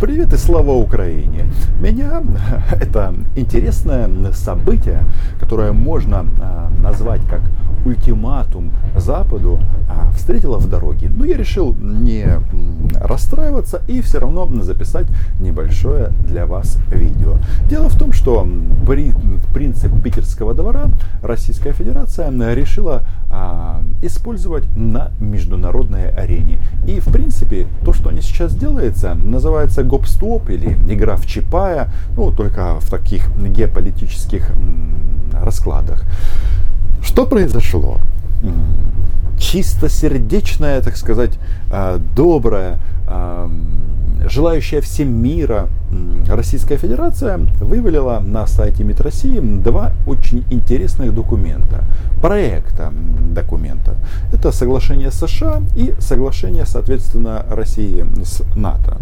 Привет и слава Украине! Меня это интересное событие, которое можно а, назвать как ультиматум Западу, а, встретило в дороге. Но я решил не расстраиваться и все равно записать небольшое для вас видео. Дело в том, что принцип питерского двора Российская Федерация решила а, использовать на международной арене. И в принципе то, что они сейчас делается, называется гоп-стоп или игра в Чапая, ну только в таких геополитических раскладах. Что произошло? Чистосердечная, так сказать, а, добрая, а, желающая всем мира Российская Федерация вывалила на сайте МИД России два очень интересных документа. Проекта документа. Это соглашение США и соглашение, соответственно, России с НАТО.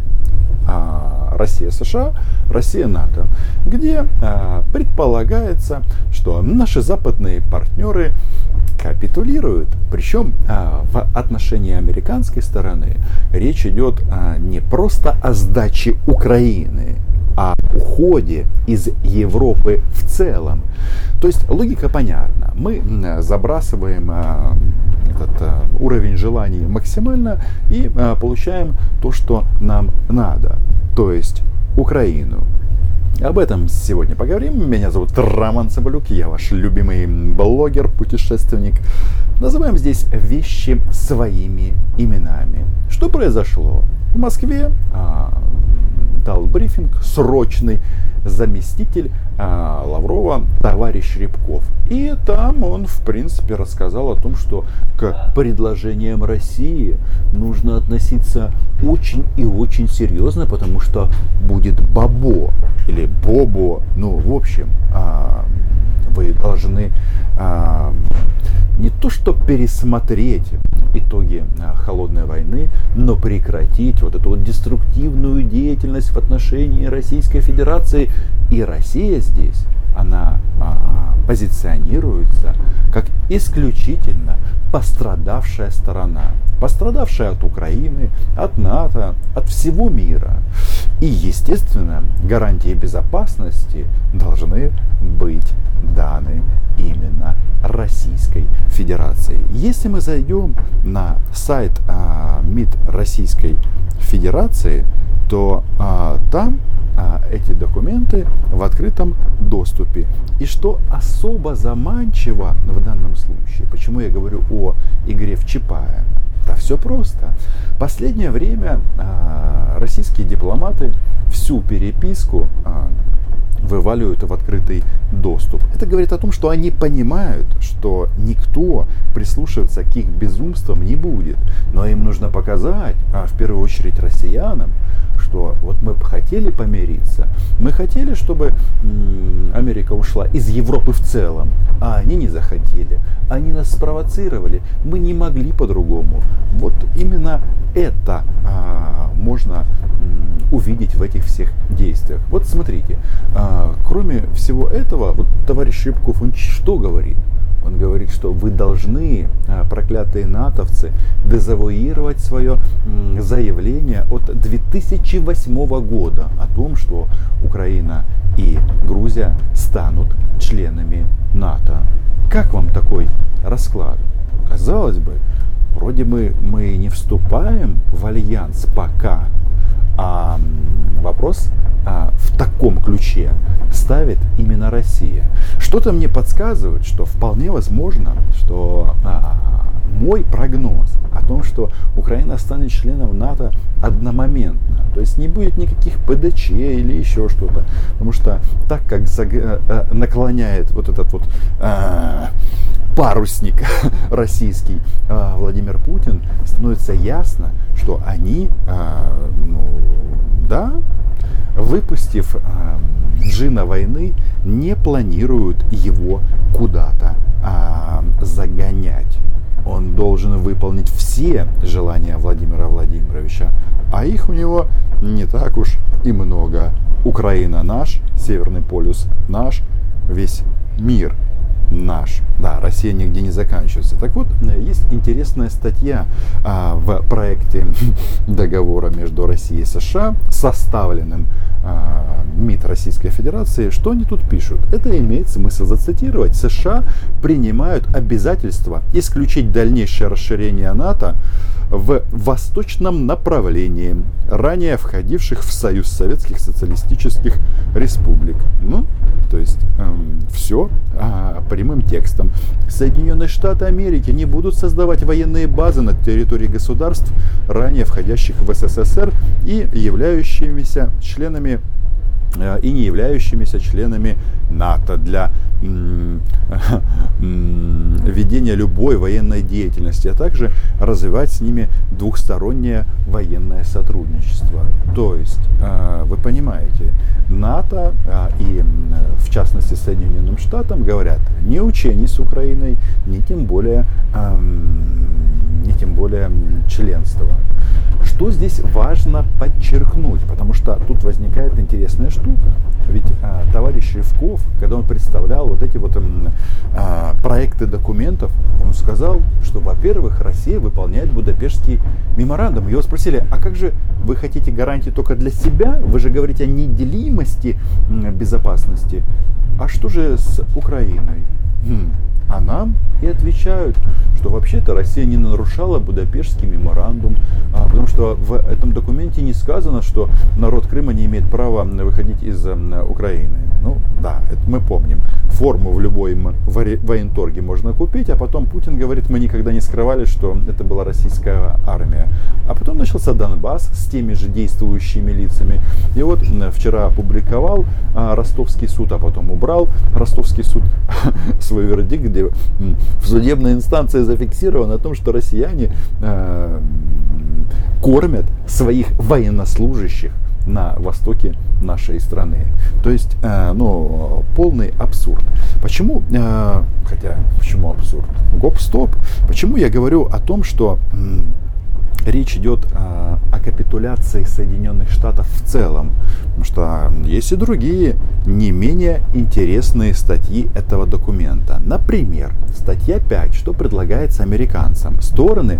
А, Россия США, Россия НАТО, где а, предполагается, что наши западные партнеры капитулируют. Причем а, в отношении американской стороны речь идет не просто о сдаче Украины, о уходе из Европы в целом. То есть логика понятна. Мы забрасываем этот уровень желаний максимально и получаем то, что нам надо. То есть Украину. Об этом сегодня поговорим. Меня зовут Роман Цыбалюк, я ваш любимый блогер, путешественник. Называем здесь вещи своими именами. Что произошло? В Москве а, дал брифинг срочный заместитель а, Лаврова, товарищ Рябков. И там он, в принципе, рассказал о том, что к предложениям России нужно относиться очень и очень серьезно, потому что будет бабо или бобо. Ну, в общем, а, вы должны а, не то что пересмотреть итоги а, холодной войны, но прекратить вот эту вот деструктивную деятельность в отношении Российской Федерации. И Россия здесь, она а, позиционируется как исключительно пострадавшая сторона, пострадавшая от Украины, от НАТО, от всего мира. И, естественно, гарантии безопасности должны быть даны именно Российской Федерации. Если мы зайдем на сайт а, МИД Российской Федерации, то а, там а, эти документы в открытом доступе. И что особо заманчиво в данном случае, почему я говорю о игре в Чапая? Да все просто. Последнее время а, российские дипломаты всю переписку а, вываливают в открытый доступ. Это говорит о том, что они понимают, что никто прислушиваться к их безумствам не будет. Но им нужно показать, а в первую очередь россиянам, что вот мы хотели помириться, мы хотели, чтобы Америка ушла из Европы в целом, а они не захотели. Они нас спровоцировали, мы не могли по-другому. Вот именно это а, можно увидеть в этих всех действиях. Вот смотрите, а, кроме всего этого, вот товарищ Рябков, он что говорит? Он говорит, что вы должны, а, проклятые натовцы, дезавуировать свое заявление от 2008 года о том, что Украина и Грузия станут членами НАТО. Как вам такой расклад? Казалось бы, вроде бы мы не вступаем в альянс пока, а вопрос а, в таком ключе ставит именно Россия. Что-то мне подсказывает, что вполне возможно, что а, мой прогноз о том, что Украина станет членом НАТО одномоментно, то есть не будет никаких ПДЧ или еще что-то, потому что так как э, э, наклоняет вот этот вот э, парусник российский Владимир Путин, становится ясно, что они, ну, да, выпустив джина войны, не планируют его куда-то загонять он должен выполнить все желания Владимира Владимировича, а их у него не так уж и много. Украина наш, Северный полюс наш, весь мир наш. Да, Россия нигде не заканчивается. Так вот, есть интересная статья а, в проекте договора между Россией и США, составленным а, МИД Российской Федерации. Что они тут пишут? Это имеет смысл зацитировать. США принимают обязательство исключить дальнейшее расширение НАТО в восточном направлении, ранее входивших в Союз Советских Социалистических Республик. Ну, то есть эм, все а, прямым текстом. Соединенные Штаты Америки не будут создавать военные базы на территории государств, ранее входящих в СССР и являющимися членами и не являющимися членами НАТО для ведения любой военной деятельности, а также развивать с ними двухстороннее военное сотрудничество. То есть, э, вы понимаете, НАТО э, и в частности Соединенным Штатам говорят, не учений с Украиной, не тем более, не тем более членство. Что здесь важно подчеркнуть? Потому что тут возникает интересная штука. Ведь а, товарищ Ревков, когда он представлял вот эти вот а, проекты документов, он сказал, что, во-первых, Россия выполняет Будапештский меморандум. Его спросили, а как же вы хотите гарантии только для себя? Вы же говорите о неделимости безопасности. А что же с Украиной? Хм. А нам и отвечают, что вообще-то Россия не нарушала Будапештский меморандум, а, потому что в этом документе не сказано, что народ Крыма не имеет права выходить из Украины. Ну да, это мы помним. Форму в любой военторге можно купить, а потом Путин говорит, мы никогда не скрывали, что это была российская армия. А потом начался Донбасс с теми же действующими лицами. И вот вчера опубликовал а, Ростовский суд, а потом убрал Ростовский суд свой вердикт, где в судебной инстанции зафиксировано о том, что россияне э, кормят своих военнослужащих на востоке нашей страны. То есть, э, ну, полный абсурд. Почему, э, хотя, почему абсурд? Гоп-стоп. Почему я говорю о том, что речь идет э, о капитуляции Соединенных Штатов в целом. Потому что есть и другие не менее интересные статьи этого документа. Например, статья 5, что предлагается американцам. Стороны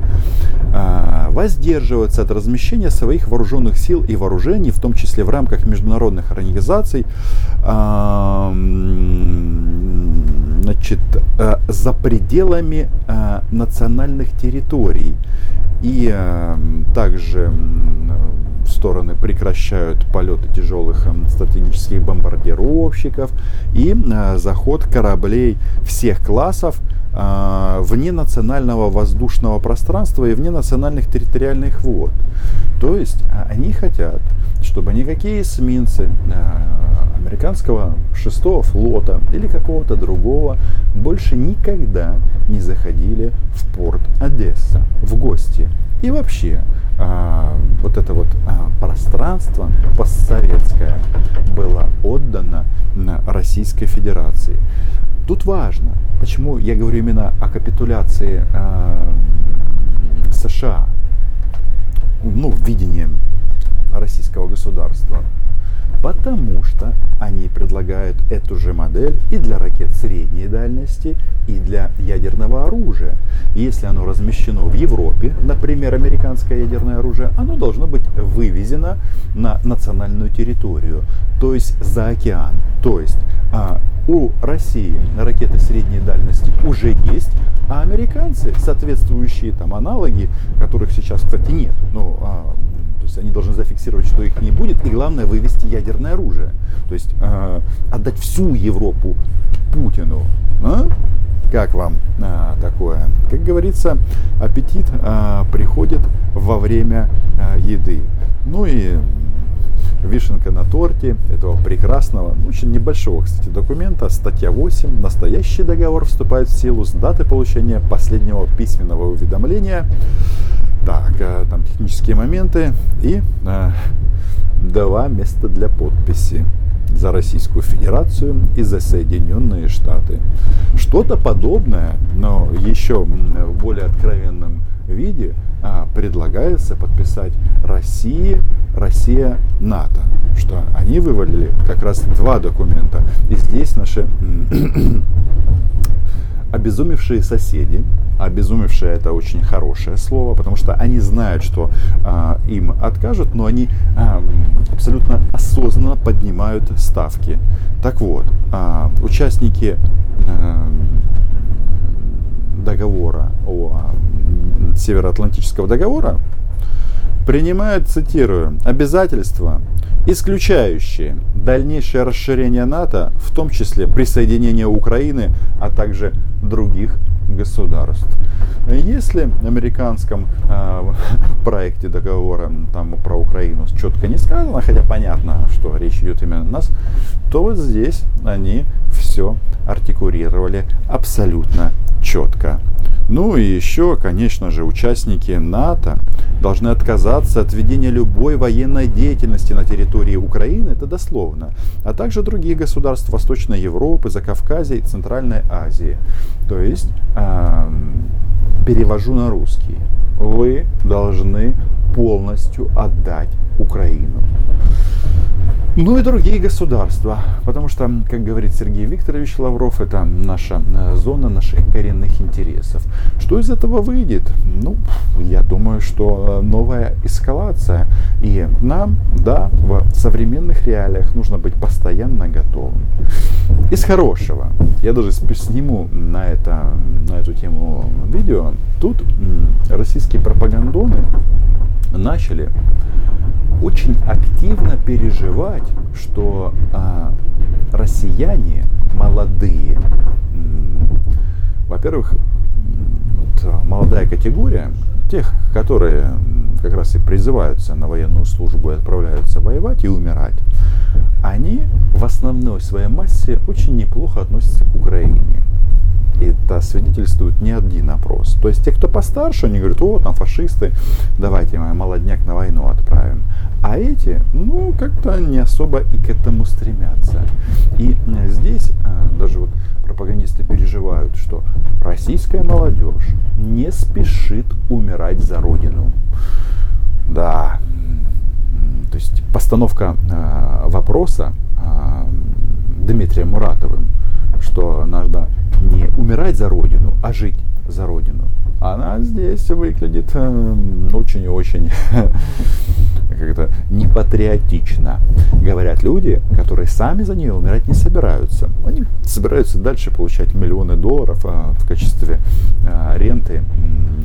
э, воздерживаются от размещения своих вооруженных сил и вооружений, в том числе в рамках международных организаций, э, значит, э, за пределами э, национальных территорий. И э, также стороны прекращают полеты тяжелых стратегических бомбардировщиков и заход кораблей всех классов вне национального воздушного пространства и вне национальных территориальных вод. То есть они хотят, чтобы никакие эсминцы американского шестого флота или какого-то другого больше никогда не заходили в порт Одесса в гости. И вообще, а, вот это вот а, пространство постсоветское было отдано Российской Федерации. Тут важно, почему я говорю именно о капитуляции а, США, ну, видением российского государства. Потому что они предлагают эту же модель и для ракет средней дальности, и для ядерного оружия. Если оно размещено в Европе, например, американское ядерное оружие, оно должно быть вывезено на национальную территорию, то есть за океан. То есть у России ракеты средней дальности уже есть, а американцы соответствующие там аналоги, которых сейчас, кстати, нет, ну, а, то есть они должны зафиксировать, что их не будет, и главное вывести ядерное оружие. То есть э, отдать всю Европу Путину. А? Как вам а, такое? Как говорится, аппетит а, приходит во время а, еды. Ну и вишенка на торте этого прекрасного, очень небольшого, кстати, документа, статья 8. Настоящий договор вступает в силу с даты получения последнего письменного уведомления так, э, там технические моменты и э, два места для подписи за Российскую Федерацию и за Соединенные Штаты. Что-то подобное, но еще в более откровенном виде а, предлагается подписать России, Россия, НАТО. Что они вывалили как раз два документа. И здесь наши обезумевшие соседи, обезумевшие это очень хорошее слово, потому что они знают, что э, им откажут, но они э, абсолютно осознанно поднимают ставки. Так вот, э, участники э, договора о Североатлантического договора принимают, цитирую, обязательства исключающие дальнейшее расширение НАТО, в том числе присоединение Украины, а также других государств. Если в американском э, проекте договора там про Украину четко не сказано, хотя понятно, что речь идет именно о нас, то вот здесь они все артикулировали абсолютно четко. Ну и еще, конечно же, участники НАТО должны отказаться от ведения любой военной деятельности на территории Украины, это дословно, а также других государств Восточной Европы, Закавказья и Центральной Азии. То есть, э, перевожу на русский, вы должны полностью отдать Украину ну и другие государства. Потому что, как говорит Сергей Викторович Лавров, это наша э, зона наших коренных интересов. Что из этого выйдет? Ну, я думаю, что э, новая эскалация. И нам, да, в современных реалиях нужно быть постоянно готовым. Из хорошего. Я даже сниму на, это, на эту тему видео. Тут российские пропагандоны начали очень активно переживать, что а, россияне молодые, во-первых, вот, а, молодая категория, тех, которые как раз и призываются на военную службу и отправляются воевать и умирать, они в основной своей массе очень неплохо относятся к Украине. Это свидетельствует не один опрос. То есть те, кто постарше, они говорят, о, там фашисты, давайте мы молодняк на войну отправим. А эти, ну, как-то не особо и к этому стремятся. И э, здесь э, даже вот пропагандисты переживают, что российская молодежь не спешит умирать за родину. Да, то есть постановка э, вопроса Дмитрием Муратовым, что умирать за родину, а жить за родину. Она здесь выглядит очень и очень как-то непатриотично. Говорят люди, которые сами за нее умирать не собираются. Они собираются дальше получать миллионы долларов а, в качестве а, ренты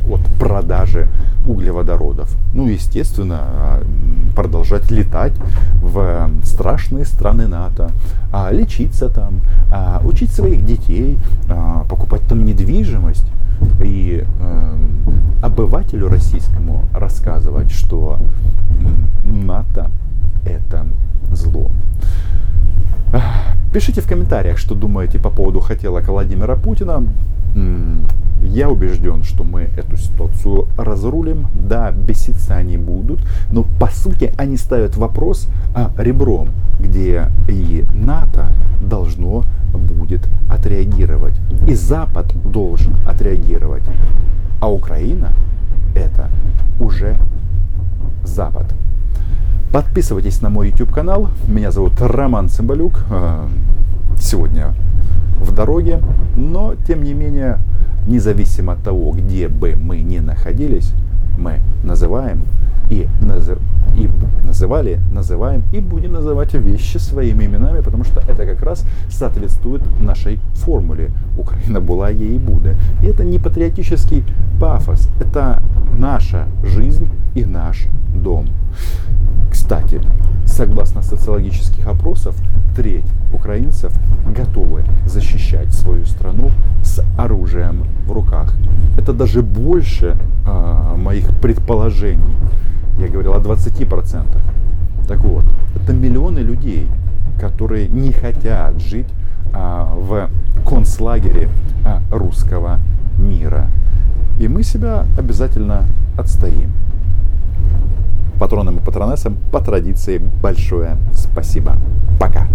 от продажи углеводородов. Ну, естественно, а, продолжать летать в страшные страны НАТО, лечиться там, учить своих детей, покупать там недвижимость и э, обывателю российскому рассказывать, что НАТО это зло. Пишите в комментариях, что думаете по поводу хотелок Владимира Путина. Я убежден, что мы эту ситуацию разрулим. Да, беситься они будут, но по сути они ставят вопрос а, ребром, где и НАТО должно будет отреагировать. И Запад должен отреагировать. А Украина это уже Запад. Подписывайтесь на мой YouTube канал. Меня зовут Роман Цымбалюк. Э, сегодня в дороге, но тем не менее, независимо от того, где бы мы ни находились, мы называем и, назы, и называли, называем и будем называть вещи своими именами, потому что это как раз соответствует нашей формуле «Украина была, ей и будет». И это не патриотический пафос, это наша жизнь и наш дом. Кстати, согласно социологических опросов, треть украинцев готовы защищать свою страну с оружием в руках. Это даже больше э, моих предположений. Я говорил о 20%. Так вот, это миллионы людей, которые не хотят жить а, в концлагере а, русского мира. И мы себя обязательно отстоим. Патронам и патронессам по традиции большое спасибо. Пока.